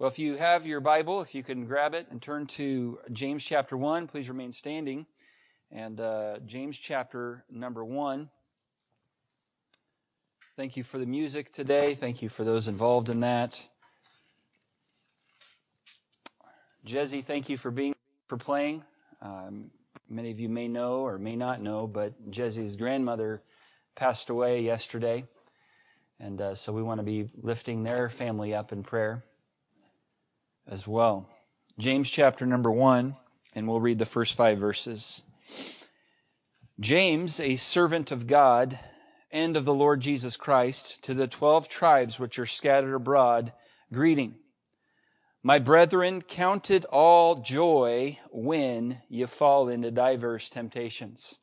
Well, if you have your Bible, if you can grab it and turn to James chapter 1, please remain standing. And uh, James chapter number 1. Thank you for the music today. Thank you for those involved in that. Jesse, thank you for being for playing. Um, many of you may know or may not know, but Jesse's grandmother passed away yesterday. And uh, so we want to be lifting their family up in prayer as well. James chapter number one, and we'll read the first five verses. James, a servant of God and of the Lord Jesus Christ, to the twelve tribes which are scattered abroad, greeting. My brethren, count it all joy when you fall into diverse temptations.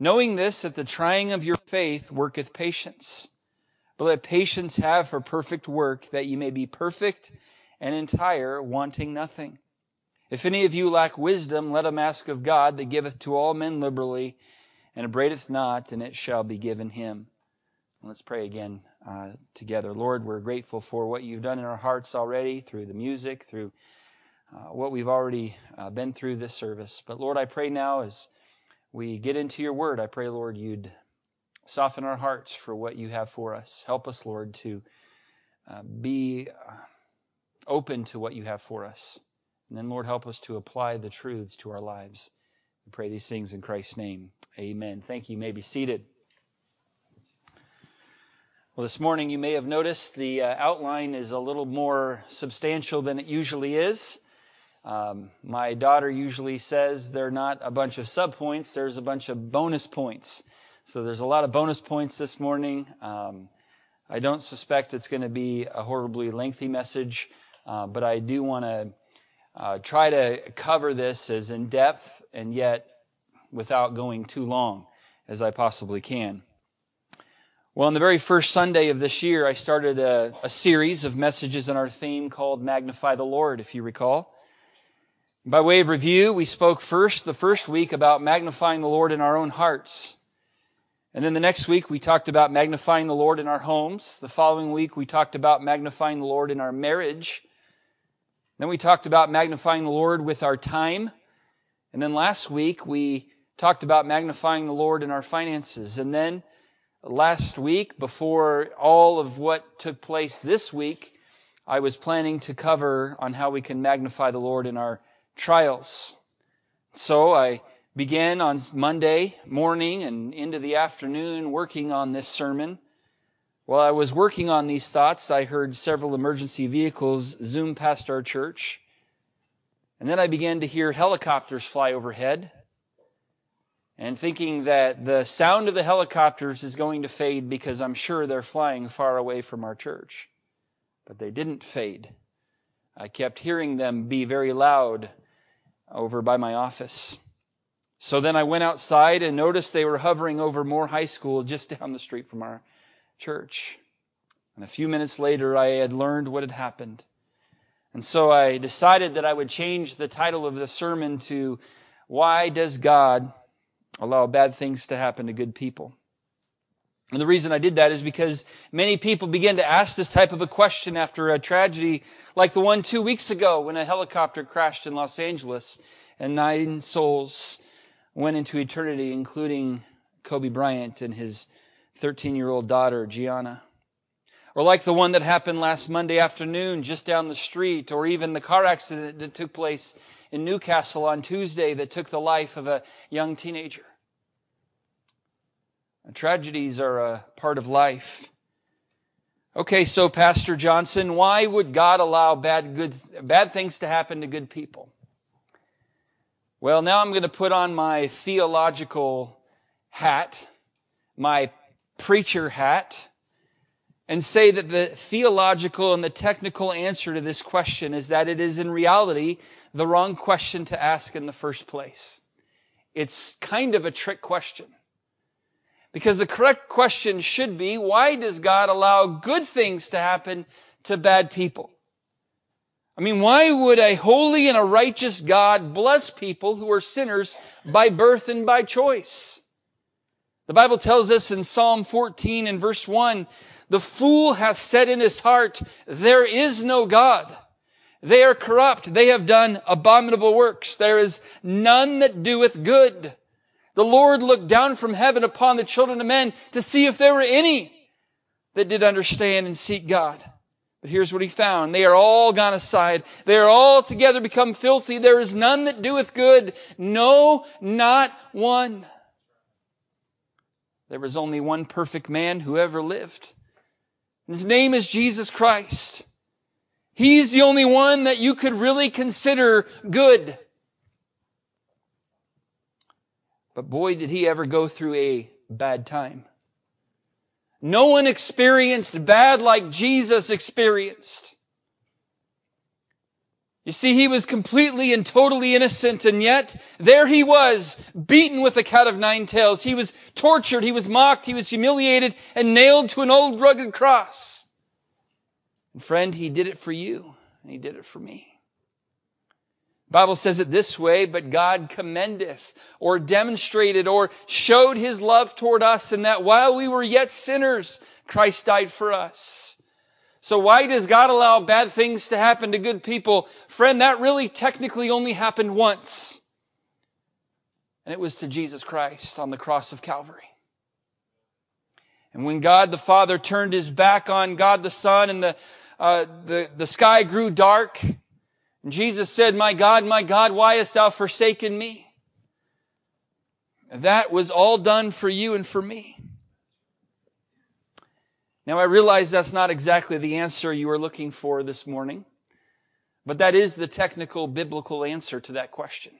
Knowing this, that the trying of your faith worketh patience. But let patience have her perfect work, that ye may be perfect and entire, wanting nothing. If any of you lack wisdom, let him ask of God that giveth to all men liberally and abradeth not, and it shall be given him. Let's pray again uh, together. Lord, we're grateful for what you've done in our hearts already through the music, through uh, what we've already uh, been through this service. But Lord, I pray now as we get into your word, I pray, Lord, you'd soften our hearts for what you have for us. Help us, Lord, to uh, be uh, open to what you have for us. And then, Lord, help us to apply the truths to our lives. We pray these things in Christ's name. Amen. Thank you. you may be seated. Well, this morning you may have noticed the uh, outline is a little more substantial than it usually is. Um, my daughter usually says they're not a bunch of subpoints, there's a bunch of bonus points. So there's a lot of bonus points this morning. Um, I don't suspect it's going to be a horribly lengthy message. Uh, but I do want to uh, try to cover this as in depth and yet without going too long as I possibly can. Well, on the very first Sunday of this year, I started a, a series of messages on our theme called Magnify the Lord, if you recall. By way of review, we spoke first, the first week, about magnifying the Lord in our own hearts. And then the next week, we talked about magnifying the Lord in our homes. The following week, we talked about magnifying the Lord in our marriage. Then we talked about magnifying the Lord with our time. And then last week we talked about magnifying the Lord in our finances. And then last week, before all of what took place this week, I was planning to cover on how we can magnify the Lord in our trials. So I began on Monday morning and into the afternoon working on this sermon. While I was working on these thoughts, I heard several emergency vehicles zoom past our church. And then I began to hear helicopters fly overhead. And thinking that the sound of the helicopters is going to fade because I'm sure they're flying far away from our church. But they didn't fade. I kept hearing them be very loud over by my office. So then I went outside and noticed they were hovering over Moore High School just down the street from our church. And a few minutes later, I had learned what had happened. And so I decided that I would change the title of the sermon to Why Does God Allow Bad Things to Happen to Good People? And the reason I did that is because many people begin to ask this type of a question after a tragedy like the one two weeks ago when a helicopter crashed in Los Angeles and nine souls went into eternity, including Kobe Bryant and his 13 year old daughter, Gianna. Or like the one that happened last Monday afternoon just down the street, or even the car accident that took place in Newcastle on Tuesday that took the life of a young teenager. Tragedies are a part of life. Okay, so Pastor Johnson, why would God allow bad, good, bad things to happen to good people? Well, now I'm going to put on my theological hat, my preacher hat and say that the theological and the technical answer to this question is that it is in reality the wrong question to ask in the first place. It's kind of a trick question. Because the correct question should be, why does God allow good things to happen to bad people? I mean, why would a holy and a righteous God bless people who are sinners by birth and by choice? The Bible tells us in Psalm 14 and verse 1, the fool hath said in his heart, there is no God. They are corrupt. They have done abominable works. There is none that doeth good. The Lord looked down from heaven upon the children of men to see if there were any that did understand and seek God. But here's what he found. They are all gone aside. They are all together become filthy. There is none that doeth good. No, not one. There was only one perfect man who ever lived. His name is Jesus Christ. He's the only one that you could really consider good. But boy, did he ever go through a bad time. No one experienced bad like Jesus experienced. You see, he was completely and totally innocent, and yet there he was, beaten with a cat of nine tails. He was tortured, he was mocked, he was humiliated, and nailed to an old rugged cross. And friend, he did it for you, and he did it for me. Bible says it this way, but God commendeth or demonstrated or showed his love toward us in that while we were yet sinners, Christ died for us. So why does God allow bad things to happen to good people? Friend, that really technically only happened once. And it was to Jesus Christ on the cross of Calvary. And when God the Father turned his back on God the Son and the, uh, the, the sky grew dark, and Jesus said, My God, my God, why hast thou forsaken me? That was all done for you and for me. Now, I realize that's not exactly the answer you were looking for this morning, but that is the technical biblical answer to that question.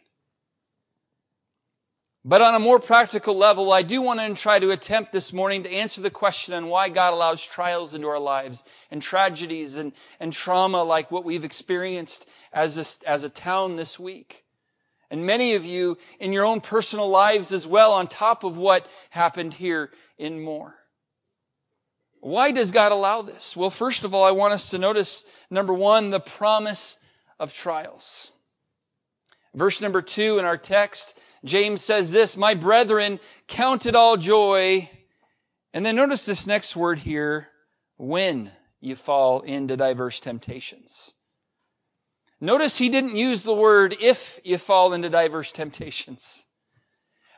But on a more practical level, I do want to try to attempt this morning to answer the question on why God allows trials into our lives and tragedies and, and trauma like what we've experienced as a, as a town this week. And many of you in your own personal lives as well on top of what happened here in Moore. Why does God allow this? Well, first of all, I want us to notice number one, the promise of trials. Verse number two in our text, James says this, my brethren, count it all joy. And then notice this next word here, when you fall into diverse temptations. Notice he didn't use the word if you fall into diverse temptations.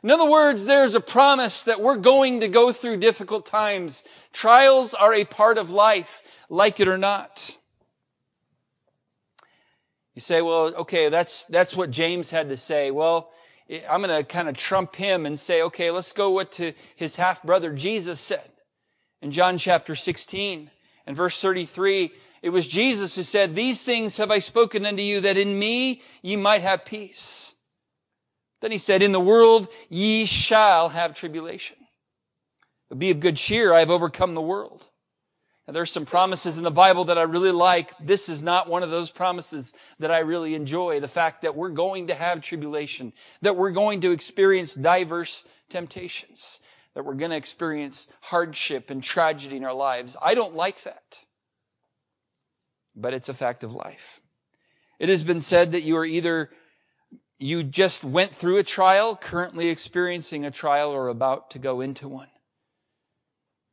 In other words, there's a promise that we're going to go through difficult times. Trials are a part of life, like it or not. You say, well, okay, that's, that's what James had to say. Well, eh, I'm going to kind of trump him and say, okay, let's go what to his half brother Jesus said in John chapter 16 and verse 33. It was Jesus who said, these things have I spoken unto you that in me ye might have peace. Then he said, in the world ye shall have tribulation. But be of good cheer. I have overcome the world. Now, there's some promises in the Bible that I really like. This is not one of those promises that I really enjoy. The fact that we're going to have tribulation, that we're going to experience diverse temptations, that we're going to experience hardship and tragedy in our lives. I don't like that. But it's a fact of life. It has been said that you are either you just went through a trial, currently experiencing a trial, or about to go into one.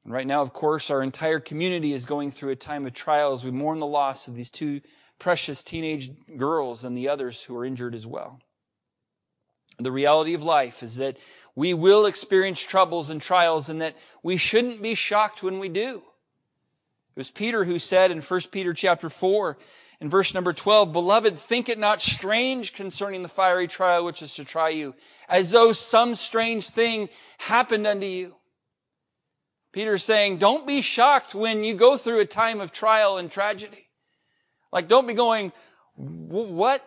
And right now, of course, our entire community is going through a time of trial as we mourn the loss of these two precious teenage girls and the others who are injured as well. The reality of life is that we will experience troubles and trials and that we shouldn't be shocked when we do. It was Peter who said in 1 Peter chapter 4 in verse number 12, Beloved, think it not strange concerning the fiery trial which is to try you, as though some strange thing happened unto you. Peter's saying, don't be shocked when you go through a time of trial and tragedy. Like, don't be going, what?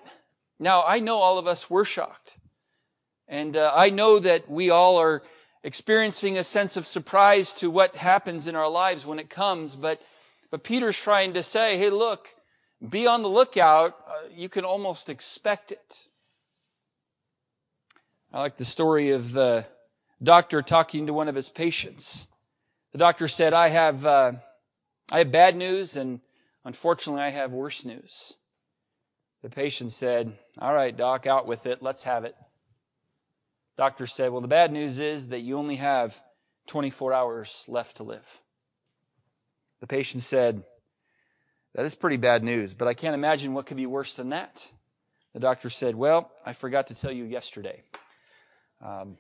Now, I know all of us were shocked. And uh, I know that we all are experiencing a sense of surprise to what happens in our lives when it comes. But, but Peter's trying to say, hey, look, be on the lookout. Uh, you can almost expect it. I like the story of the doctor talking to one of his patients. The doctor said, I have, uh, I have bad news and unfortunately I have worse news. The patient said, all right, doc, out with it. Let's have it. Doctor said, well, the bad news is that you only have 24 hours left to live. The patient said, That is pretty bad news, but I can't imagine what could be worse than that. The doctor said, Well, I forgot to tell you yesterday. Um,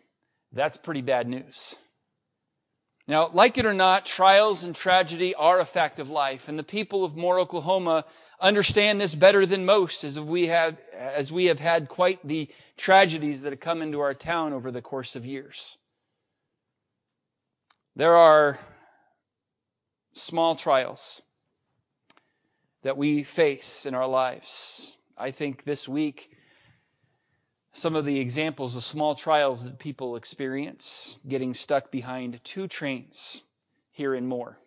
that's pretty bad news. Now, like it or not, trials and tragedy are a fact of life, and the people of Moore, Oklahoma understand this better than most as we have, as we have had quite the tragedies that have come into our town over the course of years. There are small trials that we face in our lives. I think this week, some of the examples of small trials that people experience getting stuck behind two trains here and Moore.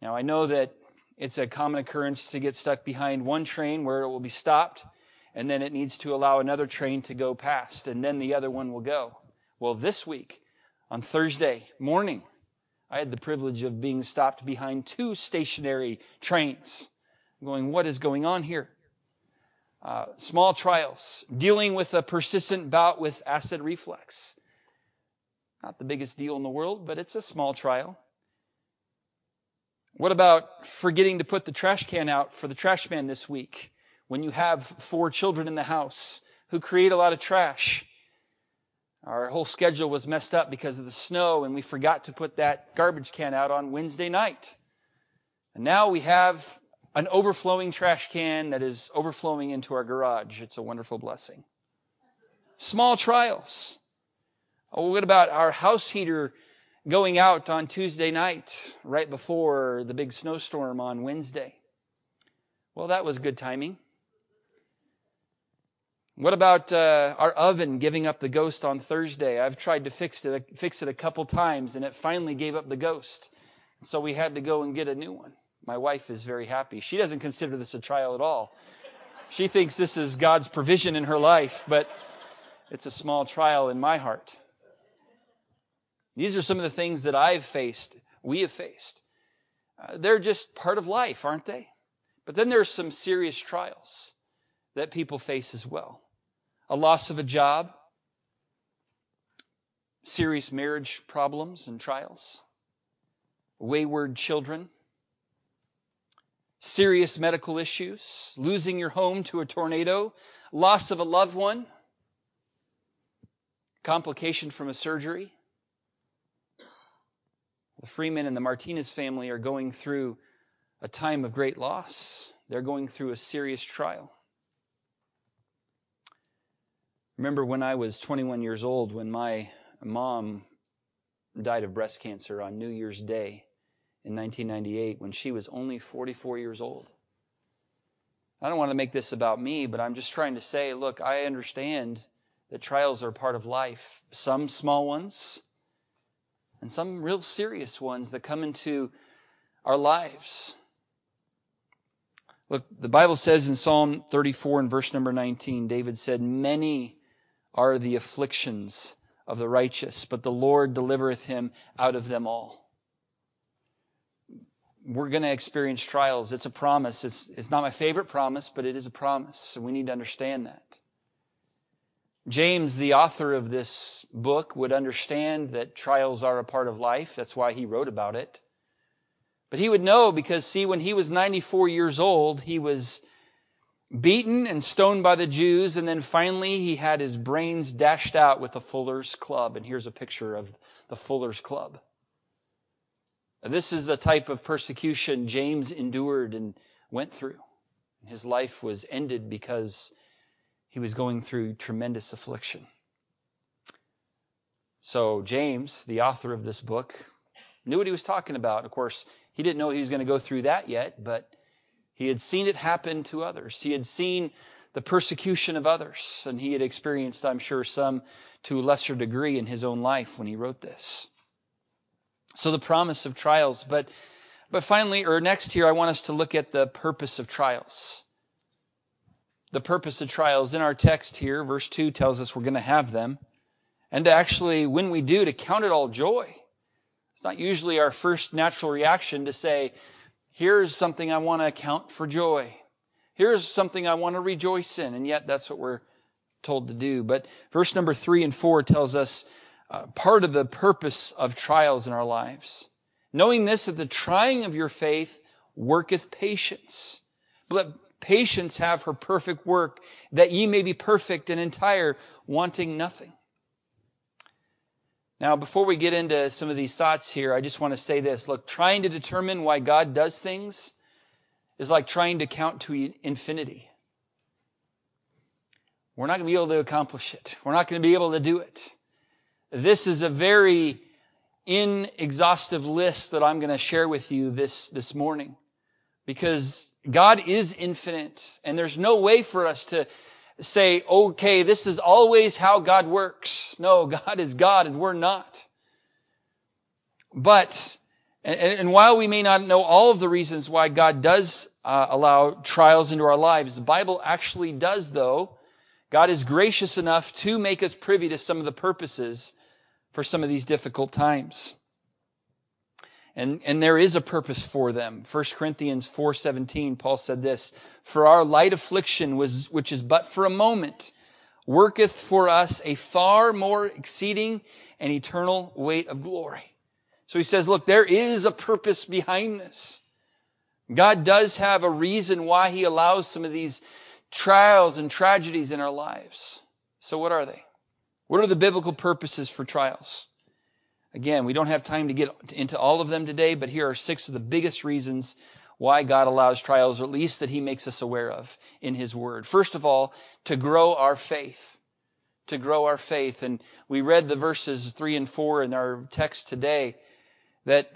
Now, I know that it's a common occurrence to get stuck behind one train where it will be stopped, and then it needs to allow another train to go past, and then the other one will go. Well, this week, on Thursday morning, I had the privilege of being stopped behind two stationary trains. Going, what is going on here? Uh, small trials, dealing with a persistent bout with acid reflux. Not the biggest deal in the world, but it's a small trial. What about forgetting to put the trash can out for the trash man this week when you have four children in the house who create a lot of trash? Our whole schedule was messed up because of the snow, and we forgot to put that garbage can out on Wednesday night. And now we have an overflowing trash can that is overflowing into our garage. It's a wonderful blessing. Small trials. Oh, what about our house heater going out on Tuesday night, right before the big snowstorm on Wednesday? Well, that was good timing. What about uh, our oven giving up the ghost on Thursday? I've tried to fix it, fix it a couple times, and it finally gave up the ghost. So we had to go and get a new one. My wife is very happy. She doesn't consider this a trial at all. She thinks this is God's provision in her life, but it's a small trial in my heart. These are some of the things that I've faced, we have faced. Uh, they're just part of life, aren't they? But then there are some serious trials that people face as well a loss of a job, serious marriage problems and trials, wayward children, serious medical issues, losing your home to a tornado, loss of a loved one, complication from a surgery. The Freeman and the Martinez family are going through a time of great loss. They're going through a serious trial. Remember when I was 21 years old when my mom died of breast cancer on New Year's Day in 1998 when she was only 44 years old. I don't want to make this about me, but I'm just trying to say, look, I understand that trials are part of life. Some small ones and some real serious ones that come into our lives. Look, the Bible says in Psalm 34 and verse number 19, David said, Many are the afflictions of the righteous, but the Lord delivereth him out of them all. We're going to experience trials. It's a promise. It's, it's not my favorite promise, but it is a promise, and we need to understand that. James, the author of this book, would understand that trials are a part of life. That's why he wrote about it. But he would know because, see, when he was 94 years old, he was beaten and stoned by the Jews, and then finally he had his brains dashed out with a fuller's club. And here's a picture of the fuller's club. This is the type of persecution James endured and went through. His life was ended because he was going through tremendous affliction. So, James, the author of this book, knew what he was talking about. Of course, he didn't know he was going to go through that yet, but he had seen it happen to others. He had seen the persecution of others, and he had experienced, I'm sure, some to a lesser degree in his own life when he wrote this. So the promise of trials, but but finally, or next here, I want us to look at the purpose of trials. The purpose of trials in our text here, verse 2 tells us we're going to have them. And to actually, when we do, to count it all joy. It's not usually our first natural reaction to say, Here's something I want to account for joy. Here's something I want to rejoice in. And yet that's what we're told to do. But verse number three and four tells us uh, part of the purpose of trials in our lives. Knowing this, that the trying of your faith worketh patience. Let patience have her perfect work, that ye may be perfect and entire, wanting nothing. Now, before we get into some of these thoughts here, I just want to say this. Look, trying to determine why God does things is like trying to count to infinity. We're not going to be able to accomplish it. We're not going to be able to do it. This is a very inexhaustive list that I'm going to share with you this, this morning because God is infinite and there's no way for us to say, okay, this is always how God works. No, God is God and we're not. But, and, and while we may not know all of the reasons why God does uh, allow trials into our lives, the Bible actually does though. God is gracious enough to make us privy to some of the purposes for some of these difficult times. And, and there is a purpose for them. 1 Corinthians 4.17, Paul said this, For our light affliction was, which is but for a moment, worketh for us a far more exceeding and eternal weight of glory. So he says, look, there is a purpose behind this. God does have a reason why he allows some of these trials and tragedies in our lives. So what are they? What are the biblical purposes for trials? Again, we don't have time to get into all of them today, but here are six of the biggest reasons why God allows trials, or at least that He makes us aware of in His Word. First of all, to grow our faith. To grow our faith. And we read the verses three and four in our text today that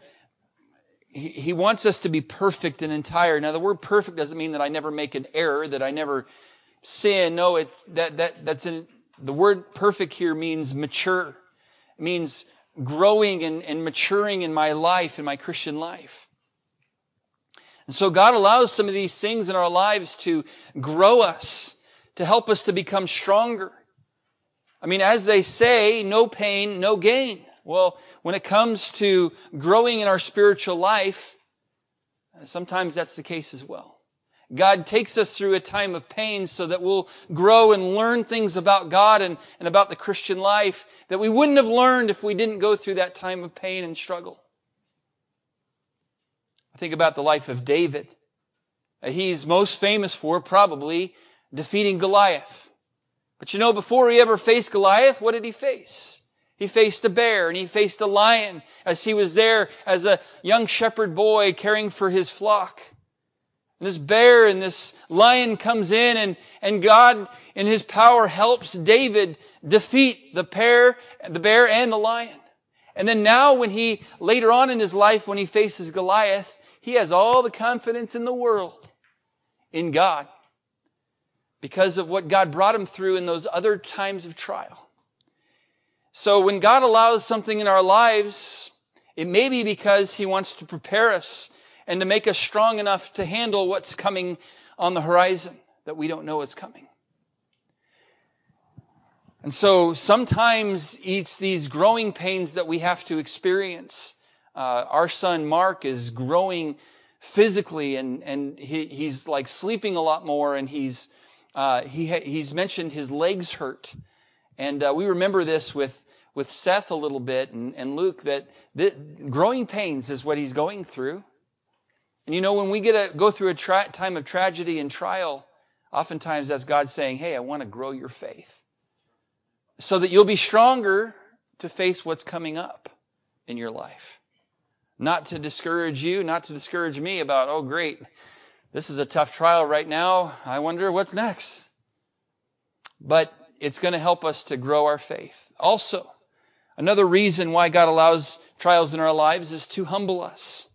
he, wants us to be perfect and entire. Now, the word perfect doesn't mean that I never make an error, that I never sin. No, it's that, that, that's in, the word perfect here means mature. It means growing and, and maturing in my life, in my Christian life. And so God allows some of these things in our lives to grow us, to help us to become stronger. I mean, as they say, no pain, no gain. Well, when it comes to growing in our spiritual life, sometimes that's the case as well. God takes us through a time of pain so that we'll grow and learn things about God and, and about the Christian life that we wouldn't have learned if we didn't go through that time of pain and struggle. I think about the life of David. Uh, he's most famous for probably defeating Goliath. But you know, before he ever faced Goliath, what did he face? He faced a bear and he faced a lion as he was there as a young shepherd boy caring for his flock. And this bear and this lion comes in and, and God in his power helps David defeat the bear, the bear and the lion. And then now when he, later on in his life, when he faces Goliath, he has all the confidence in the world in God because of what God brought him through in those other times of trial. So when God allows something in our lives, it may be because he wants to prepare us and to make us strong enough to handle what's coming on the horizon that we don't know is coming. And so sometimes it's these growing pains that we have to experience. Uh, our son Mark is growing physically and, and he, he's like sleeping a lot more and he's, uh, he he's mentioned his legs hurt. And uh, we remember this with, with Seth a little bit and, and Luke that th- growing pains is what he's going through. And you know, when we get a, go through a tra- time of tragedy and trial, oftentimes that's God saying, Hey, I want to grow your faith so that you'll be stronger to face what's coming up in your life. Not to discourage you, not to discourage me about, oh, great, this is a tough trial right now. I wonder what's next. But it's going to help us to grow our faith. Also, another reason why God allows trials in our lives is to humble us.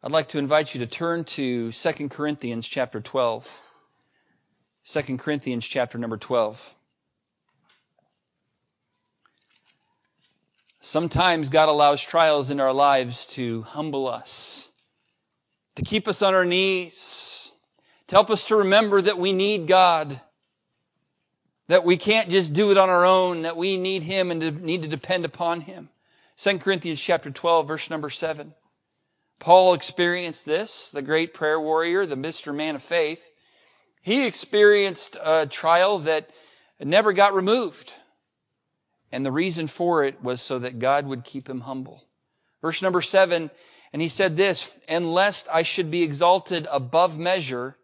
I'd like to invite you to turn to 2 Corinthians chapter 12. 2 Corinthians chapter number 12. Sometimes God allows trials in our lives to humble us, to keep us on our knees, to help us to remember that we need God, that we can't just do it on our own, that we need Him and need to depend upon Him. 2 Corinthians chapter 12, verse number 7. Paul experienced this, the great prayer warrior, the Mr. Man of Faith. He experienced a trial that never got removed. And the reason for it was so that God would keep him humble. Verse number seven, And he said this, and lest I should be exalted above measure,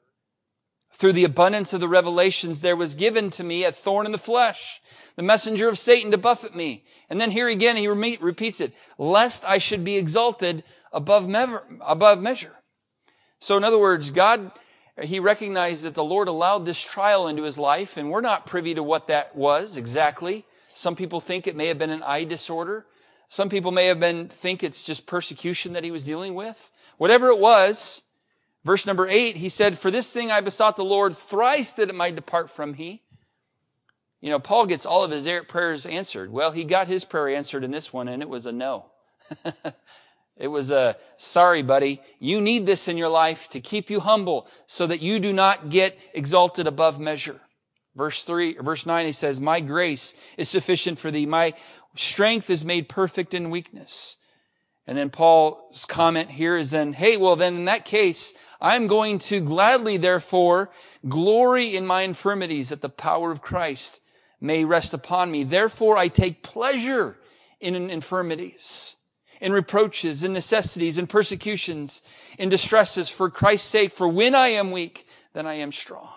through the abundance of the revelations, there was given to me a thorn in the flesh, the messenger of Satan to buffet me. And then here again, he repeats it, lest I should be exalted above, measure. So in other words, God, he recognized that the Lord allowed this trial into his life, and we're not privy to what that was exactly. Some people think it may have been an eye disorder. Some people may have been, think it's just persecution that he was dealing with. Whatever it was, verse number eight, he said, For this thing I besought the Lord thrice that it might depart from me. You know, Paul gets all of his prayers answered. Well, he got his prayer answered in this one, and it was a no. it was a, sorry, buddy, you need this in your life to keep you humble so that you do not get exalted above measure. Verse 3, verse 9, he says, My grace is sufficient for thee. My strength is made perfect in weakness. And then Paul's comment here is then, hey, well, then in that case, I'm going to gladly, therefore, glory in my infirmities that the power of Christ may rest upon me. Therefore, I take pleasure in infirmities, in reproaches, in necessities, in persecutions, in distresses for Christ's sake. For when I am weak, then I am strong.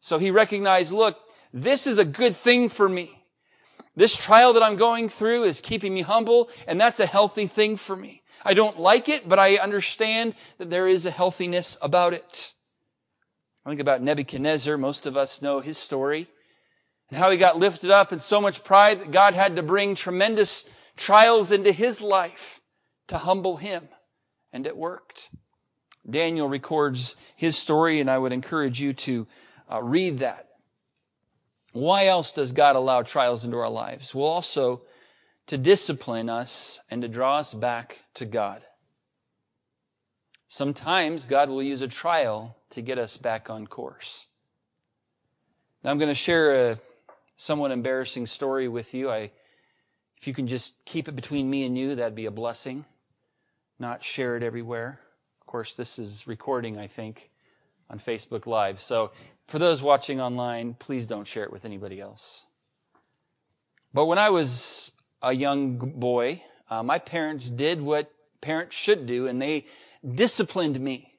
So he recognized, look, this is a good thing for me. This trial that I'm going through is keeping me humble, and that's a healthy thing for me. I don't like it, but I understand that there is a healthiness about it. I think about Nebuchadnezzar. Most of us know his story and how he got lifted up in so much pride that God had to bring tremendous trials into his life to humble him. And it worked. Daniel records his story, and I would encourage you to uh, read that. Why else does God allow trials into our lives? Well, also to discipline us and to draw us back to God. Sometimes God will use a trial to get us back on course. Now, I'm going to share a somewhat embarrassing story with you. I, if you can just keep it between me and you, that'd be a blessing. Not share it everywhere. Of course, this is recording, I think, on Facebook Live. So for those watching online, please don't share it with anybody else. But when I was a young boy, uh, my parents did what parents should do, and they disciplined me.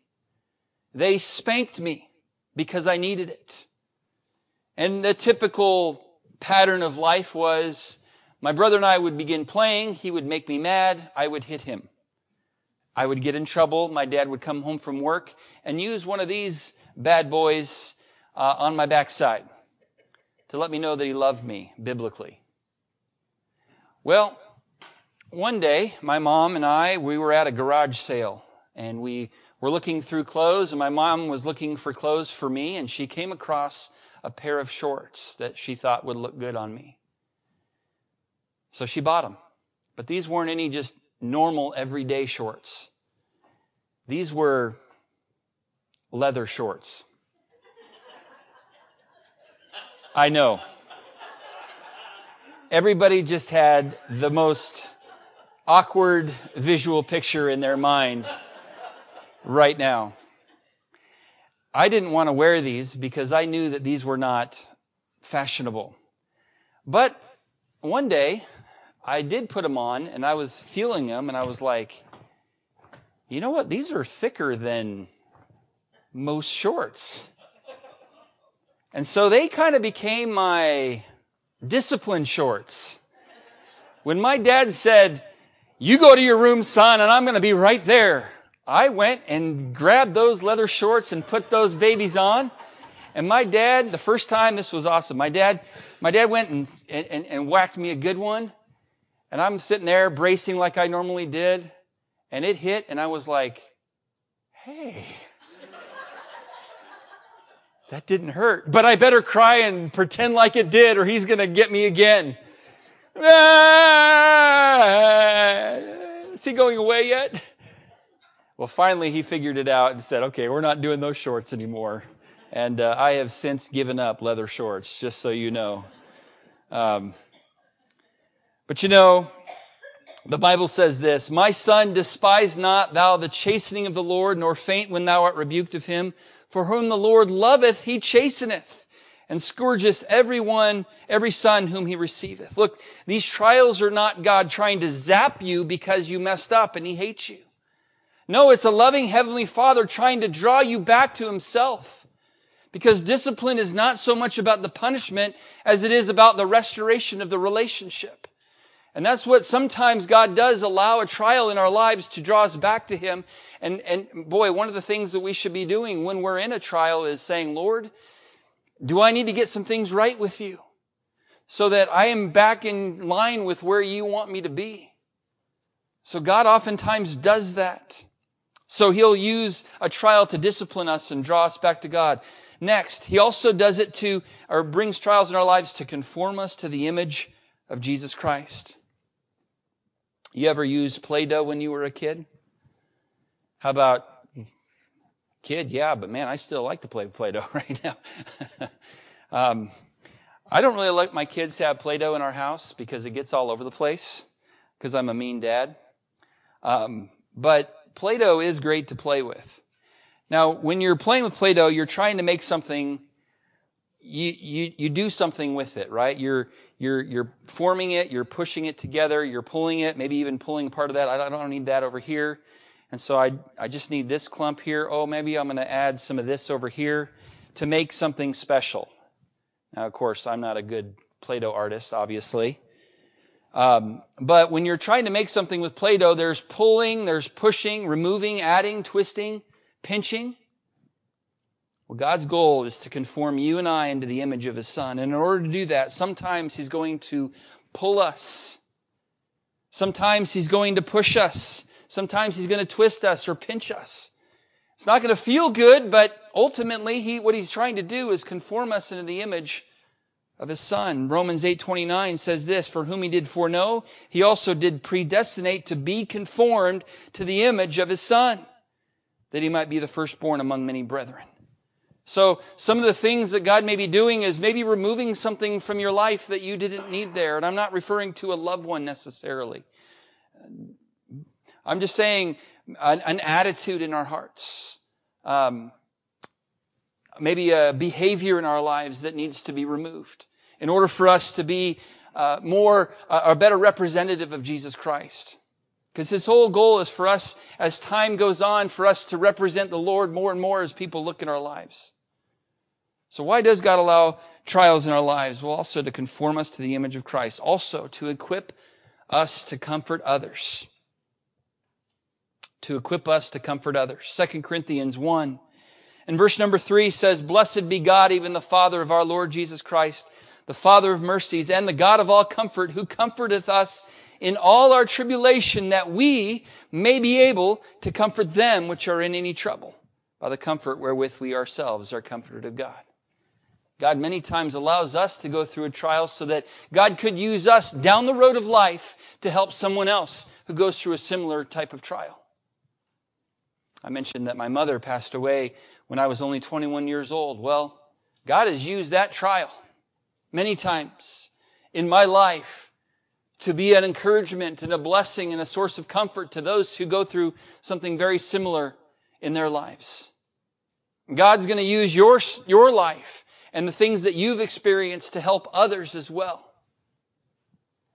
They spanked me because I needed it. And the typical pattern of life was my brother and I would begin playing. He would make me mad. I would hit him. I would get in trouble. My dad would come home from work and use one of these bad boys uh, on my backside to let me know that he loved me biblically. Well, one day, my mom and I, we were at a garage sale and we were looking through clothes and my mom was looking for clothes for me and she came across a pair of shorts that she thought would look good on me. So she bought them. But these weren't any just normal everyday shorts. These were leather shorts. I know. Everybody just had the most awkward visual picture in their mind right now. I didn't want to wear these because I knew that these were not fashionable. But one day, I did put them on and I was feeling them and I was like, you know what? These are thicker than most shorts. And so they kind of became my discipline shorts. When my dad said, you go to your room, son, and I'm going to be right there. I went and grabbed those leather shorts and put those babies on. And my dad, the first time, this was awesome. My dad, my dad went and, and, and whacked me a good one. And I'm sitting there bracing like I normally did. And it hit and I was like, hey, that didn't hurt, but I better cry and pretend like it did or he's going to get me again. Ah, is he going away yet? Well, finally he figured it out and said, okay, we're not doing those shorts anymore. And uh, I have since given up leather shorts, just so you know. Um, but you know, the Bible says this, My son, despise not thou the chastening of the Lord, nor faint when thou art rebuked of him. For whom the Lord loveth, he chasteneth, and scourgeth every one, every son whom he receiveth. Look, these trials are not God trying to zap you because you messed up and he hates you. No, it's a loving Heavenly Father trying to draw you back to Himself. Because discipline is not so much about the punishment as it is about the restoration of the relationship. And that's what sometimes God does allow a trial in our lives to draw us back to Him. And, and boy, one of the things that we should be doing when we're in a trial is saying, Lord, do I need to get some things right with you so that I am back in line with where you want me to be? So God oftentimes does that. So he'll use a trial to discipline us and draw us back to God. Next, he also does it to, or brings trials in our lives to conform us to the image of Jesus Christ. You ever used Play-Doh when you were a kid? How about kid? Yeah, but man, I still like to play Play-Doh right now. um, I don't really like my kids to have Play-Doh in our house because it gets all over the place because I'm a mean dad. Um, but Play-Doh is great to play with. Now, when you're playing with Play-Doh, you're trying to make something, you, you, you do something with it, right? You're, you're, you're forming it, you're pushing it together, you're pulling it, maybe even pulling part of that. I don't need that over here. And so I, I just need this clump here. Oh, maybe I'm going to add some of this over here to make something special. Now, of course, I'm not a good Play-Doh artist, obviously. Um, but when you're trying to make something with Play-Doh, there's pulling, there's pushing, removing, adding, twisting, pinching. Well, God's goal is to conform you and I into the image of His Son. And in order to do that, sometimes He's going to pull us. Sometimes He's going to push us. Sometimes He's going to twist us or pinch us. It's not going to feel good, but ultimately, he, what He's trying to do is conform us into the image of his son. Romans 8:29 says this, for whom he did foreknow, he also did predestinate to be conformed to the image of his son, that he might be the firstborn among many brethren. So some of the things that God may be doing is maybe removing something from your life that you didn't need there. And I'm not referring to a loved one necessarily. I'm just saying an, an attitude in our hearts. Um, maybe a behavior in our lives that needs to be removed in order for us to be uh, more, uh, a better representative of Jesus Christ. Because his whole goal is for us, as time goes on, for us to represent the Lord more and more as people look in our lives. So why does God allow trials in our lives? Well, also to conform us to the image of Christ. Also to equip us to comfort others. To equip us to comfort others. Second Corinthians 1 and verse number 3 says, Blessed be God, even the Father of our Lord Jesus Christ, the Father of mercies and the God of all comfort, who comforteth us in all our tribulation, that we may be able to comfort them which are in any trouble by the comfort wherewith we ourselves are comforted of God. God many times allows us to go through a trial so that God could use us down the road of life to help someone else who goes through a similar type of trial. I mentioned that my mother passed away when I was only 21 years old. Well, God has used that trial many times in my life to be an encouragement and a blessing and a source of comfort to those who go through something very similar in their lives. God's going to use your, your life and the things that you've experienced to help others as well.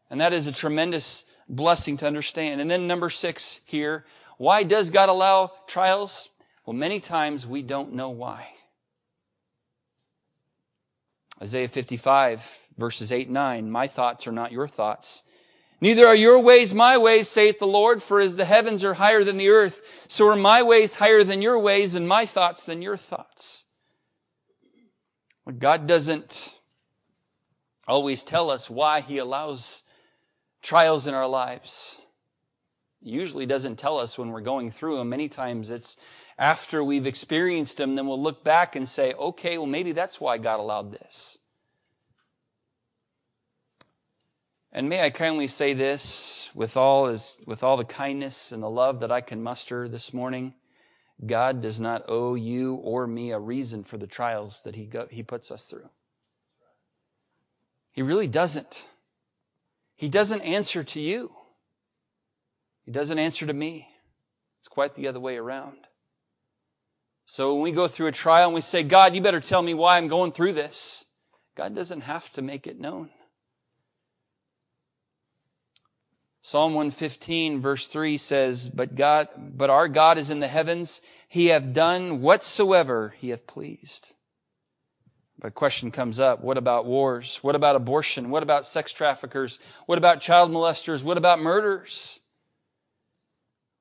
And that is a tremendous blessing to understand. And then number six here, why does God allow trials? Well, many times we don't know why. Isaiah 55 verses 8 and 9, my thoughts are not your thoughts. Neither are your ways my ways, saith the Lord, for as the heavens are higher than the earth, so are my ways higher than your ways, and my thoughts than your thoughts. God doesn't always tell us why He allows trials in our lives. He usually doesn't tell us when we're going through them. Many times it's after we've experienced them, then we'll look back and say, okay, well, maybe that's why God allowed this. And may I kindly say this with all, with all the kindness and the love that I can muster this morning. God does not owe you or me a reason for the trials that he, go, he puts us through. He really doesn't. He doesn't answer to you. He doesn't answer to me. It's quite the other way around. So when we go through a trial and we say, God, you better tell me why I'm going through this, God doesn't have to make it known. Psalm 115 verse 3 says, But God, but our God is in the heavens. He hath done whatsoever he hath pleased. But question comes up. What about wars? What about abortion? What about sex traffickers? What about child molesters? What about murders?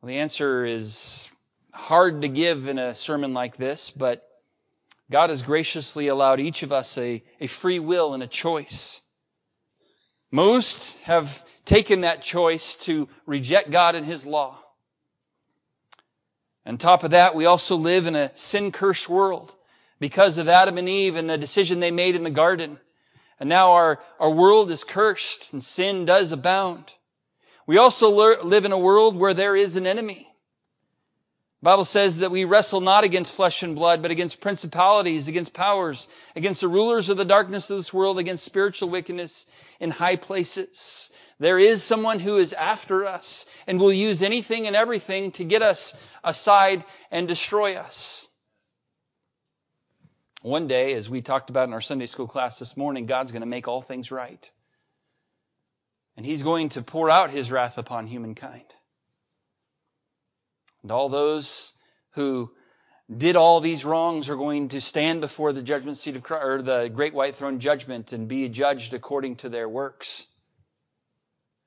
Well, the answer is hard to give in a sermon like this, but God has graciously allowed each of us a, a free will and a choice. Most have taken that choice to reject God and His law. On top of that, we also live in a sin cursed world because of Adam and Eve and the decision they made in the garden. And now our, our world is cursed and sin does abound. We also live in a world where there is an enemy. Bible says that we wrestle not against flesh and blood, but against principalities, against powers, against the rulers of the darkness of this world, against spiritual wickedness in high places. There is someone who is after us and will use anything and everything to get us aside and destroy us. One day, as we talked about in our Sunday school class this morning, God's going to make all things right. And He's going to pour out His wrath upon humankind. And all those who did all these wrongs are going to stand before the judgment seat of Christ, or the great white throne judgment and be judged according to their works.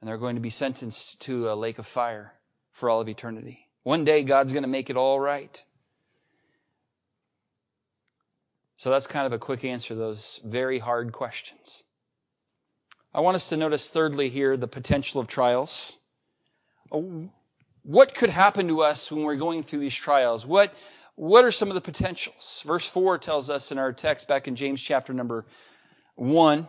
And they're going to be sentenced to a lake of fire for all of eternity. One day God's going to make it all right. So that's kind of a quick answer to those very hard questions. I want us to notice thirdly here the potential of trials. What could happen to us when we're going through these trials? What, what are some of the potentials? Verse 4 tells us in our text back in James chapter number 1.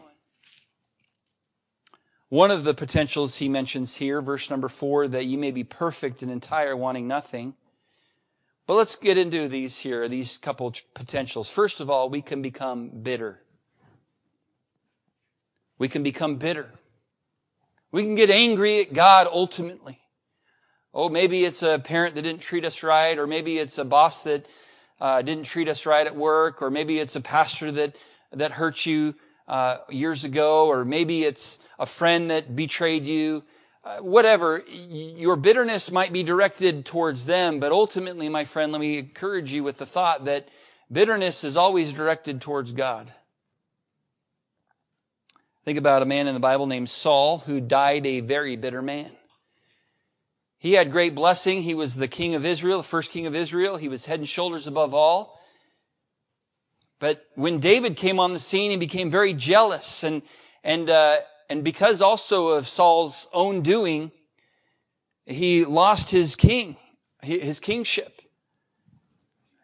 One of the potentials he mentions here, verse number 4, that you may be perfect and entire, wanting nothing. But let's get into these here, these couple potentials. First of all, we can become bitter. We can become bitter. We can get angry at God ultimately. Oh, maybe it's a parent that didn't treat us right, or maybe it's a boss that uh, didn't treat us right at work, or maybe it's a pastor that that hurt you uh, years ago, or maybe it's a friend that betrayed you. Uh, whatever, your bitterness might be directed towards them, but ultimately, my friend, let me encourage you with the thought that bitterness is always directed towards God. Think about a man in the Bible named Saul who died a very bitter man. He had great blessing. He was the king of Israel, the first king of Israel. He was head and shoulders above all. But when David came on the scene, he became very jealous and, and, uh, and because also of Saul's own doing, he lost his king, his kingship.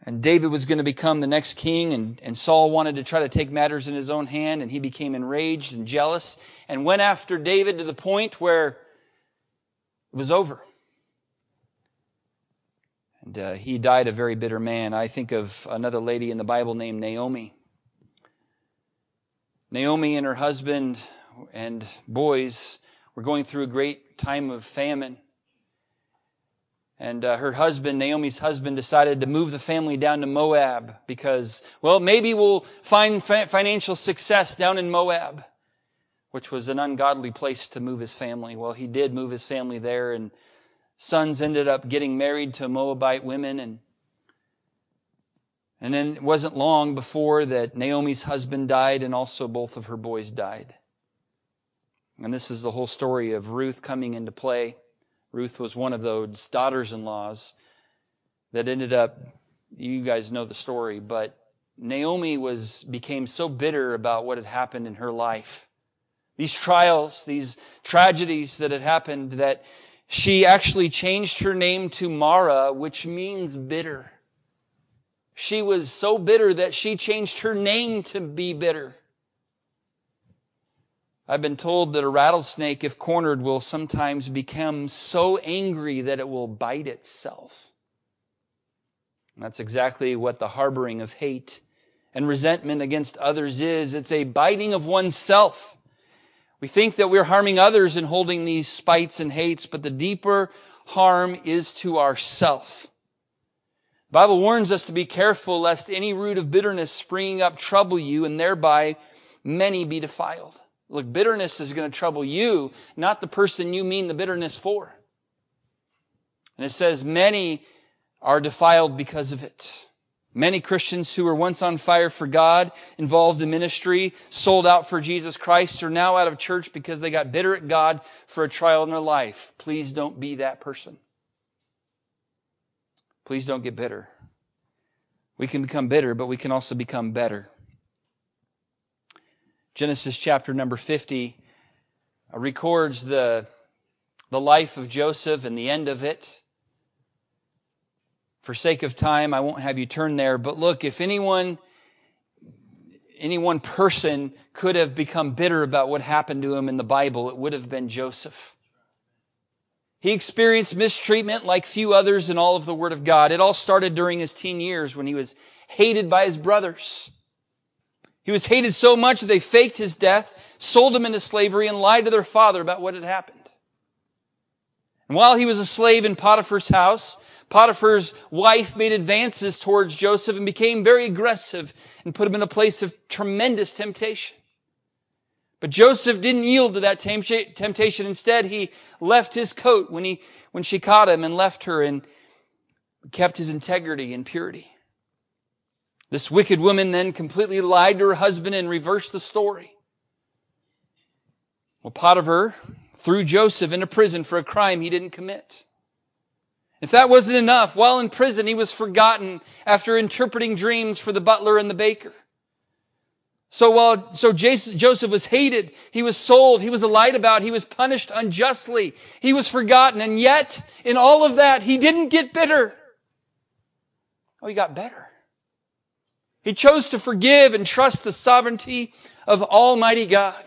And David was going to become the next king, and, and Saul wanted to try to take matters in his own hand, and he became enraged and jealous and went after David to the point where it was over. And uh, he died a very bitter man. I think of another lady in the Bible named Naomi. Naomi and her husband and boys were going through a great time of famine. And uh, her husband, Naomi's husband, decided to move the family down to Moab because, well, maybe we'll find fa- financial success down in Moab, which was an ungodly place to move his family. Well, he did move his family there, and sons ended up getting married to Moabite women, and and then it wasn't long before that Naomi's husband died, and also both of her boys died. And this is the whole story of Ruth coming into play. Ruth was one of those daughters in laws that ended up, you guys know the story, but Naomi was, became so bitter about what had happened in her life. These trials, these tragedies that had happened, that she actually changed her name to Mara, which means bitter. She was so bitter that she changed her name to be bitter. I've been told that a rattlesnake, if cornered, will sometimes become so angry that it will bite itself. And that's exactly what the harboring of hate and resentment against others is. It's a biting of oneself. We think that we're harming others in holding these spites and hates, but the deeper harm is to ourself. The Bible warns us to be careful lest any root of bitterness springing up trouble you and thereby many be defiled. Look, bitterness is going to trouble you, not the person you mean the bitterness for. And it says many are defiled because of it. Many Christians who were once on fire for God, involved in ministry, sold out for Jesus Christ, are now out of church because they got bitter at God for a trial in their life. Please don't be that person. Please don't get bitter. We can become bitter, but we can also become better. Genesis chapter number 50 uh, records the, the life of Joseph and the end of it. For sake of time, I won't have you turn there, but look, if anyone, any one person could have become bitter about what happened to him in the Bible, it would have been Joseph. He experienced mistreatment like few others in all of the Word of God. It all started during his teen years when he was hated by his brothers. He was hated so much that they faked his death, sold him into slavery, and lied to their father about what had happened. And while he was a slave in Potiphar's house, Potiphar's wife made advances towards Joseph and became very aggressive and put him in a place of tremendous temptation. But Joseph didn't yield to that temptation. Instead, he left his coat when he, when she caught him and left her and kept his integrity and purity. This wicked woman then completely lied to her husband and reversed the story. Well, Potiphar threw Joseph into prison for a crime he didn't commit. If that wasn't enough, while in prison, he was forgotten after interpreting dreams for the butler and the baker. So while, so Joseph was hated, he was sold, he was lied about, he was punished unjustly, he was forgotten, and yet, in all of that, he didn't get bitter. Oh, he got better. He chose to forgive and trust the sovereignty of Almighty God.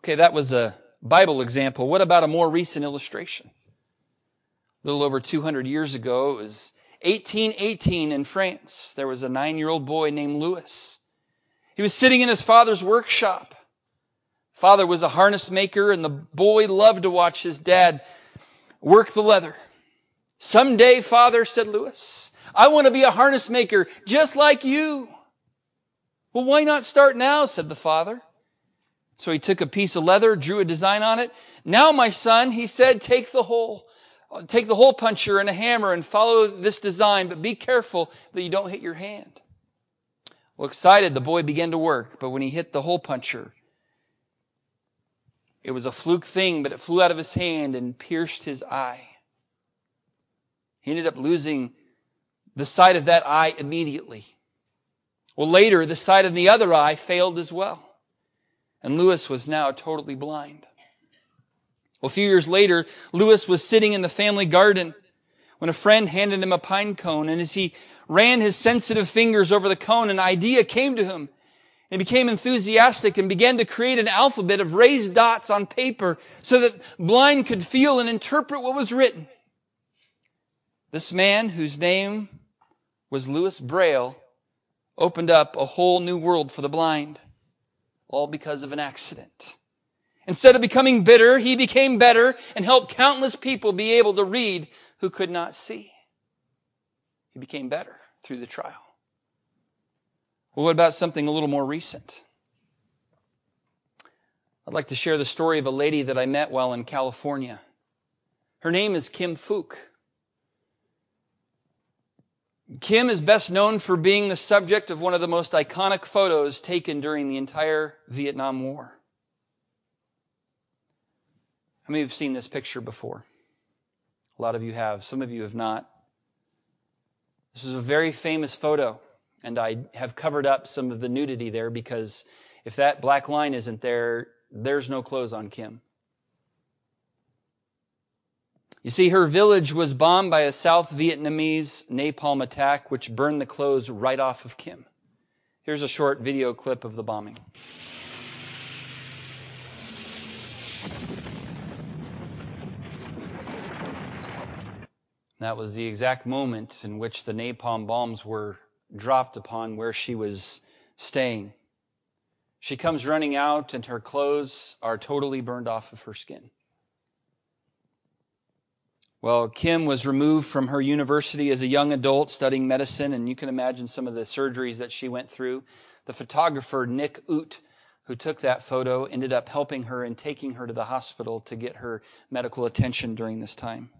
Okay, that was a Bible example. What about a more recent illustration? Little over 200 years ago, it was 1818 in France. There was a nine year old boy named Louis. He was sitting in his father's workshop. Father was a harness maker and the boy loved to watch his dad work the leather. Someday, father, said Louis, I want to be a harness maker just like you. Well, why not start now? said the father. So he took a piece of leather, drew a design on it. Now, my son, he said, take the hole. Take the hole puncher and a hammer and follow this design, but be careful that you don't hit your hand. Well, excited, the boy began to work, but when he hit the hole puncher, it was a fluke thing, but it flew out of his hand and pierced his eye. He ended up losing the sight of that eye immediately. Well, later, the sight of the other eye failed as well. And Louis was now totally blind. Well, a few years later, Louis was sitting in the family garden when a friend handed him a pine cone. And as he ran his sensitive fingers over the cone, an idea came to him. He became enthusiastic and began to create an alphabet of raised dots on paper so that blind could feel and interpret what was written. This man, whose name was Louis Braille, opened up a whole new world for the blind, all because of an accident. Instead of becoming bitter, he became better and helped countless people be able to read who could not see. He became better through the trial. Well, what about something a little more recent? I'd like to share the story of a lady that I met while in California. Her name is Kim Phuc. Kim is best known for being the subject of one of the most iconic photos taken during the entire Vietnam War. How many have seen this picture before? A lot of you have. Some of you have not. This is a very famous photo, and I have covered up some of the nudity there because if that black line isn't there, there's no clothes on Kim. You see, her village was bombed by a South Vietnamese napalm attack, which burned the clothes right off of Kim. Here's a short video clip of the bombing. That was the exact moment in which the napalm bombs were dropped upon where she was staying. She comes running out, and her clothes are totally burned off of her skin. Well, Kim was removed from her university as a young adult studying medicine, and you can imagine some of the surgeries that she went through. The photographer, Nick Ut, who took that photo, ended up helping her and taking her to the hospital to get her medical attention during this time.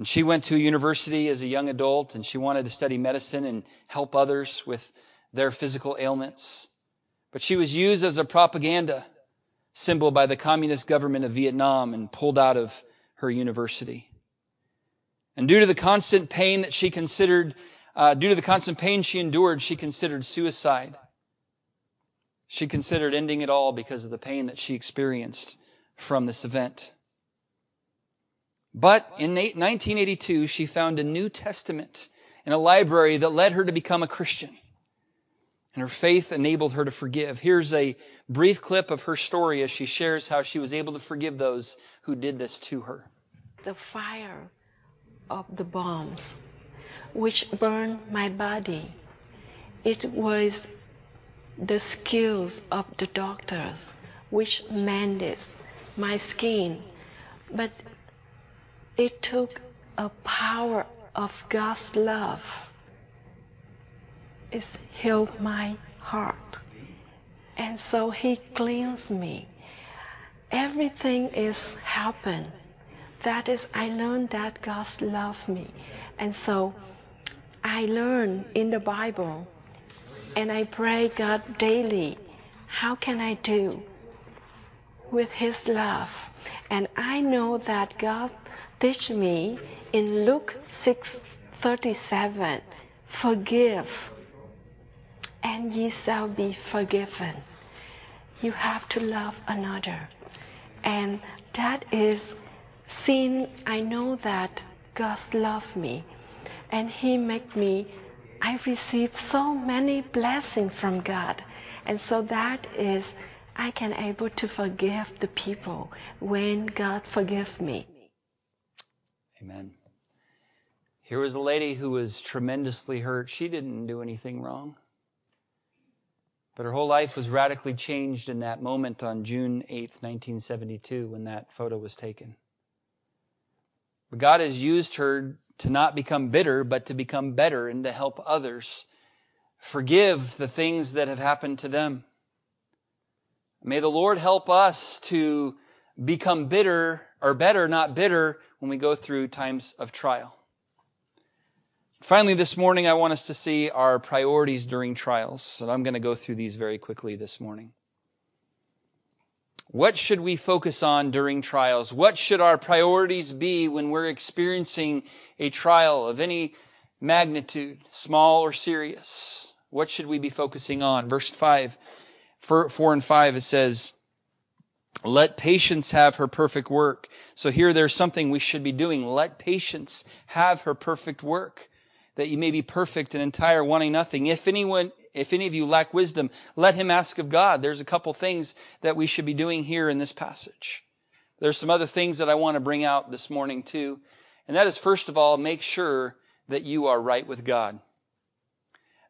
And she went to university as a young adult, and she wanted to study medicine and help others with their physical ailments. But she was used as a propaganda symbol by the communist government of Vietnam and pulled out of her university. And due to the constant pain that she considered, uh, due to the constant pain she endured, she considered suicide. She considered ending it all because of the pain that she experienced from this event. But in 1982, she found a New Testament in a library that led her to become a Christian. And her faith enabled her to forgive. Here's a brief clip of her story as she shares how she was able to forgive those who did this to her. The fire of the bombs, which burned my body, it was the skills of the doctors which mended my skin. But it took a power of God's love it healed my heart. And so He cleans me. Everything is happened. That is, I learned that God loves me. And so I learn in the Bible and I pray God daily, how can I do with His love? And I know that God teach me in Luke 6:37, forgive and ye shall be forgiven. You have to love another. And that is sin. I know that God loves me and He make me, I receive so many blessings from God. And so that is, I can able to forgive the people when God forgive me. Amen. Here was a lady who was tremendously hurt. She didn't do anything wrong. But her whole life was radically changed in that moment on June 8th, 1972, when that photo was taken. But God has used her to not become bitter, but to become better and to help others forgive the things that have happened to them. May the Lord help us to become bitter or better, not bitter, when we go through times of trial. Finally, this morning, I want us to see our priorities during trials. And I'm going to go through these very quickly this morning. What should we focus on during trials? What should our priorities be when we're experiencing a trial of any magnitude, small or serious? What should we be focusing on? Verse 5, 4 and 5, it says, let patience have her perfect work. So here there's something we should be doing. Let patience have her perfect work that you may be perfect and entire, wanting nothing. If anyone, if any of you lack wisdom, let him ask of God. There's a couple things that we should be doing here in this passage. There's some other things that I want to bring out this morning too. And that is first of all, make sure that you are right with God.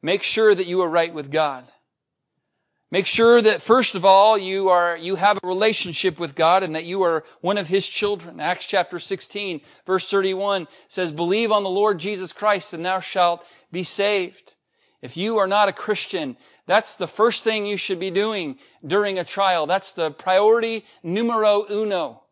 Make sure that you are right with God. Make sure that first of all, you are, you have a relationship with God and that you are one of His children. Acts chapter 16 verse 31 says, believe on the Lord Jesus Christ and thou shalt be saved. If you are not a Christian, that's the first thing you should be doing during a trial. That's the priority numero uno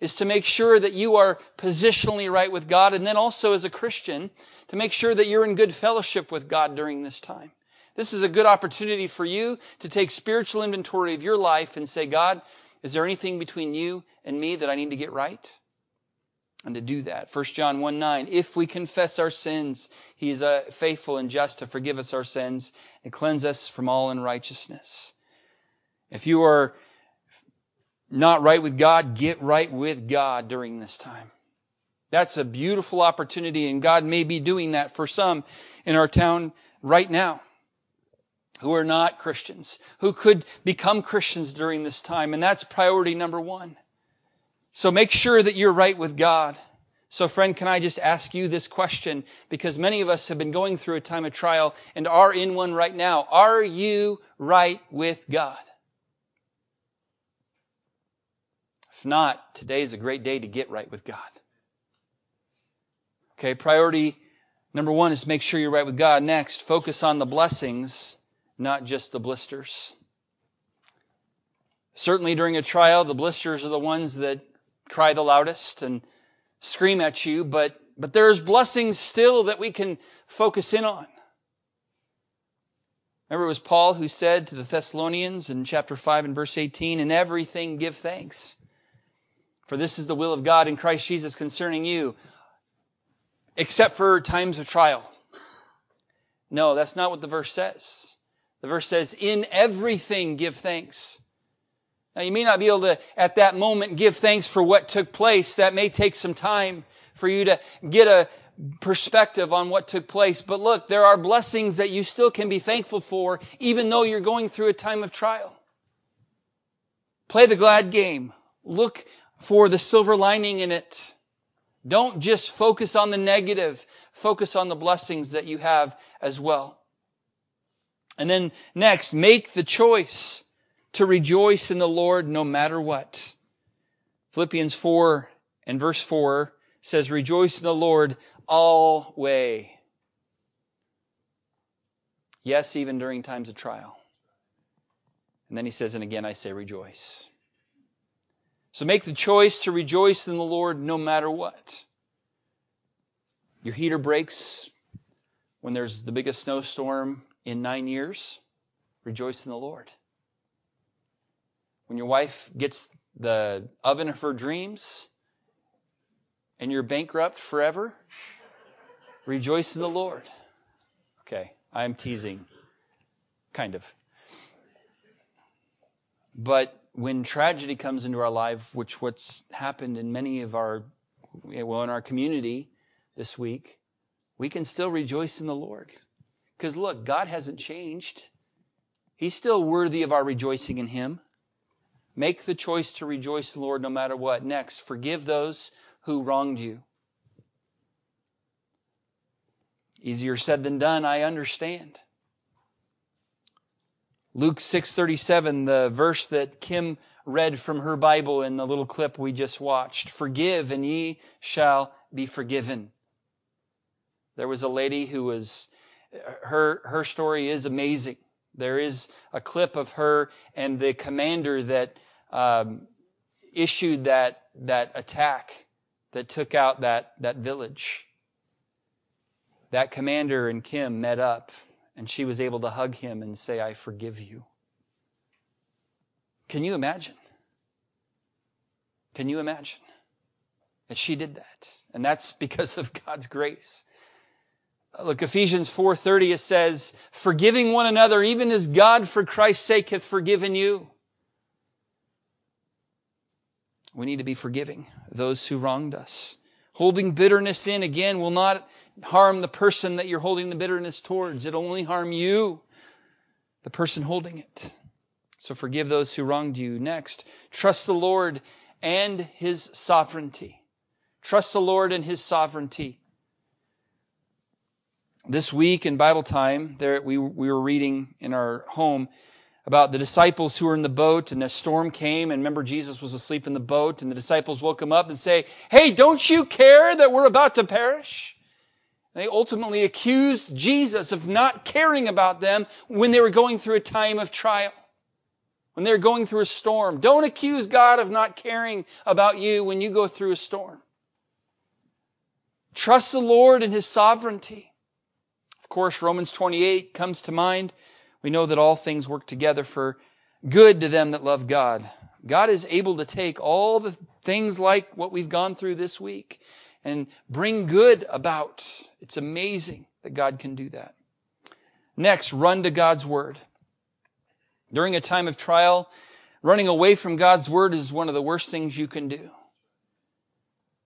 is to make sure that you are positionally right with God and then also as a Christian to make sure that you're in good fellowship with God during this time. This is a good opportunity for you to take spiritual inventory of your life and say, God, is there anything between you and me that I need to get right? And to do that. 1 John 1 9, if we confess our sins, he is uh, faithful and just to forgive us our sins and cleanse us from all unrighteousness. If you are not right with God, get right with God during this time. That's a beautiful opportunity, and God may be doing that for some in our town right now who are not Christians, who could become Christians during this time. And that's priority number one. So make sure that you're right with God. So friend, can I just ask you this question? Because many of us have been going through a time of trial and are in one right now. Are you right with God? If not, today is a great day to get right with God. Okay, priority number one is make sure you're right with God. Next, focus on the blessings, not just the blisters. Certainly during a trial, the blisters are the ones that cry the loudest and scream at you, but, but there's blessings still that we can focus in on. Remember, it was Paul who said to the Thessalonians in chapter 5 and verse 18, In everything give thanks. For this is the will of God in Christ Jesus concerning you, except for times of trial. No, that's not what the verse says. The verse says, In everything give thanks. Now, you may not be able to, at that moment, give thanks for what took place. That may take some time for you to get a perspective on what took place. But look, there are blessings that you still can be thankful for, even though you're going through a time of trial. Play the glad game. Look for the silver lining in it. Don't just focus on the negative. Focus on the blessings that you have as well. And then next, make the choice to rejoice in the Lord no matter what. Philippians 4 and verse 4 says, Rejoice in the Lord always. Yes, even during times of trial. And then he says, And again I say, Rejoice. So make the choice to rejoice in the Lord no matter what. Your heater breaks when there's the biggest snowstorm in nine years. Rejoice in the Lord. When your wife gets the oven of her dreams and you're bankrupt forever, rejoice in the Lord. Okay, I'm teasing. Kind of. But when tragedy comes into our life, which what's happened in many of our, well, in our community this week, we can still rejoice in the Lord. Because look, God hasn't changed. He's still worthy of our rejoicing in Him. Make the choice to rejoice Lord no matter what. Next, forgive those who wronged you. Easier said than done, I understand. Luke 6:37, the verse that Kim read from her Bible in the little clip we just watched. Forgive and ye shall be forgiven. There was a lady who was her her story is amazing. There is a clip of her and the commander that um, issued that, that attack that took out that, that village. That commander and Kim met up, and she was able to hug him and say, I forgive you. Can you imagine? Can you imagine? that she did that. And that's because of God's grace. Look, Ephesians 4:30 it says, "Forgiving one another even as God for Christ's sake hath forgiven you." We need to be forgiving those who wronged us. Holding bitterness in again will not harm the person that you're holding the bitterness towards. It'll only harm you, the person holding it. So forgive those who wronged you. Next, trust the Lord and His sovereignty. Trust the Lord and His sovereignty. This week in Bible time, there we, we were reading in our home about the disciples who were in the boat and the storm came and remember Jesus was asleep in the boat and the disciples woke him up and say, Hey, don't you care that we're about to perish? And they ultimately accused Jesus of not caring about them when they were going through a time of trial. When they're going through a storm. Don't accuse God of not caring about you when you go through a storm. Trust the Lord in His sovereignty. Of course, Romans 28 comes to mind we know that all things work together for good to them that love God. God is able to take all the things like what we've gone through this week and bring good about. It's amazing that God can do that. Next, run to God's Word. During a time of trial, running away from God's Word is one of the worst things you can do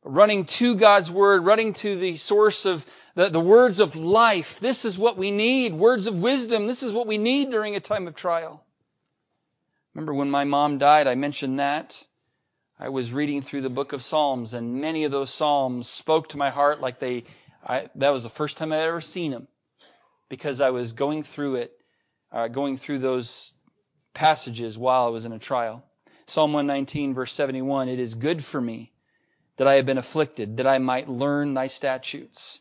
running to God's word, running to the source of the, the words of life. This is what we need. Words of wisdom. This is what we need during a time of trial. Remember when my mom died, I mentioned that. I was reading through the book of Psalms and many of those Psalms spoke to my heart like they, I, that was the first time I'd ever seen them because I was going through it, uh, going through those passages while I was in a trial. Psalm 119, verse 71, it is good for me that I have been afflicted, that I might learn thy statutes.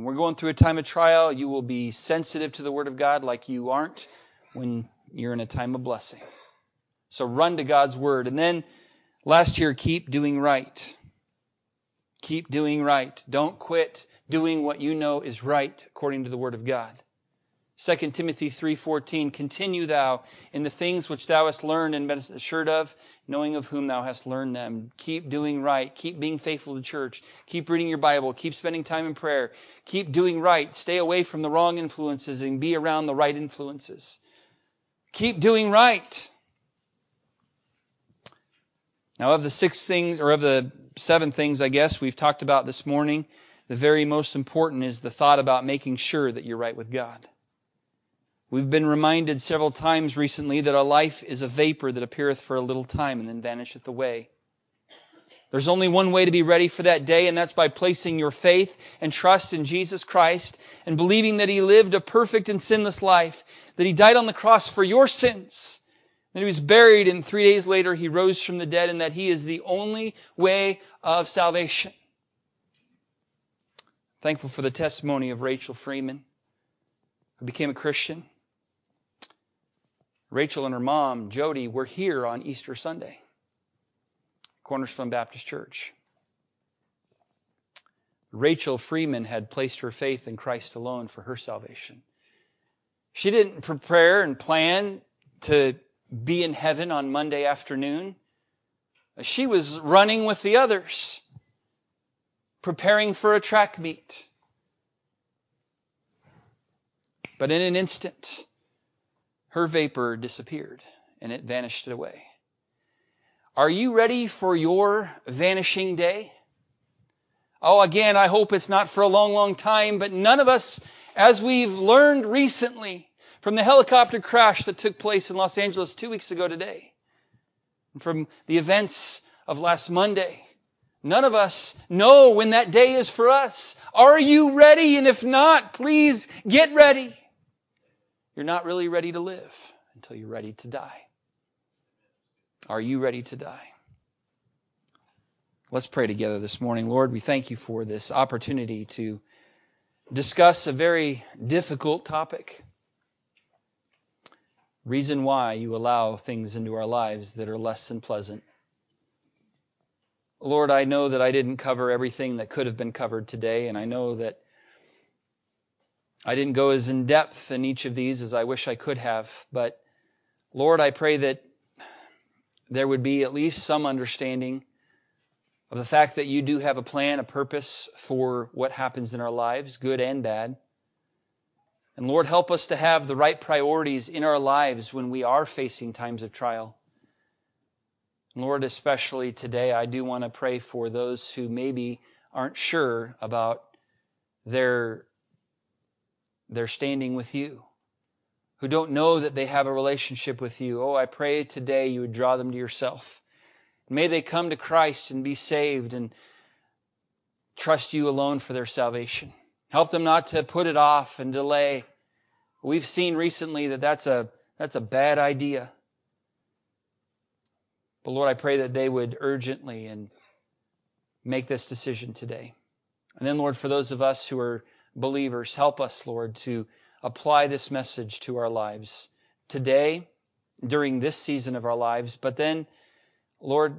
When we're going through a time of trial, you will be sensitive to the word of God like you aren't when you're in a time of blessing. So run to God's word. And then last year, keep doing right. Keep doing right. Don't quit doing what you know is right according to the word of God. 2 Timothy 3:14 Continue thou in the things which thou hast learned and been assured of, knowing of whom thou hast learned them. Keep doing right, keep being faithful to church, keep reading your Bible, keep spending time in prayer, keep doing right, stay away from the wrong influences and be around the right influences. Keep doing right. Now of the six things or of the seven things I guess we've talked about this morning, the very most important is the thought about making sure that you're right with God. We've been reminded several times recently that our life is a vapor that appeareth for a little time and then vanisheth away. There's only one way to be ready for that day, and that's by placing your faith and trust in Jesus Christ and believing that He lived a perfect and sinless life, that He died on the cross for your sins, that He was buried, and three days later He rose from the dead, and that He is the only way of salvation. Thankful for the testimony of Rachel Freeman, who became a Christian. Rachel and her mom, Jody, were here on Easter Sunday, Cornerstone Baptist Church. Rachel Freeman had placed her faith in Christ alone for her salvation. She didn't prepare and plan to be in heaven on Monday afternoon. She was running with the others, preparing for a track meet. But in an instant, her vapor disappeared and it vanished away. Are you ready for your vanishing day? Oh, again, I hope it's not for a long, long time, but none of us, as we've learned recently from the helicopter crash that took place in Los Angeles two weeks ago today, and from the events of last Monday, none of us know when that day is for us. Are you ready? And if not, please get ready. You're not really ready to live until you're ready to die. Are you ready to die? Let's pray together this morning. Lord, we thank you for this opportunity to discuss a very difficult topic. Reason why you allow things into our lives that are less than pleasant. Lord, I know that I didn't cover everything that could have been covered today, and I know that I didn't go as in depth in each of these as I wish I could have, but Lord, I pray that there would be at least some understanding of the fact that you do have a plan, a purpose for what happens in our lives, good and bad. And Lord, help us to have the right priorities in our lives when we are facing times of trial. Lord, especially today, I do want to pray for those who maybe aren't sure about their they're standing with you, who don't know that they have a relationship with you. Oh, I pray today you would draw them to yourself. May they come to Christ and be saved and trust you alone for their salvation. Help them not to put it off and delay. We've seen recently that that's a, that's a bad idea. But Lord, I pray that they would urgently and make this decision today. And then, Lord, for those of us who are believers. Help us, Lord, to apply this message to our lives today, during this season of our lives. But then, Lord,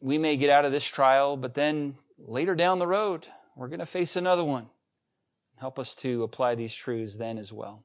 we may get out of this trial, but then later down the road, we're going to face another one. Help us to apply these truths then as well.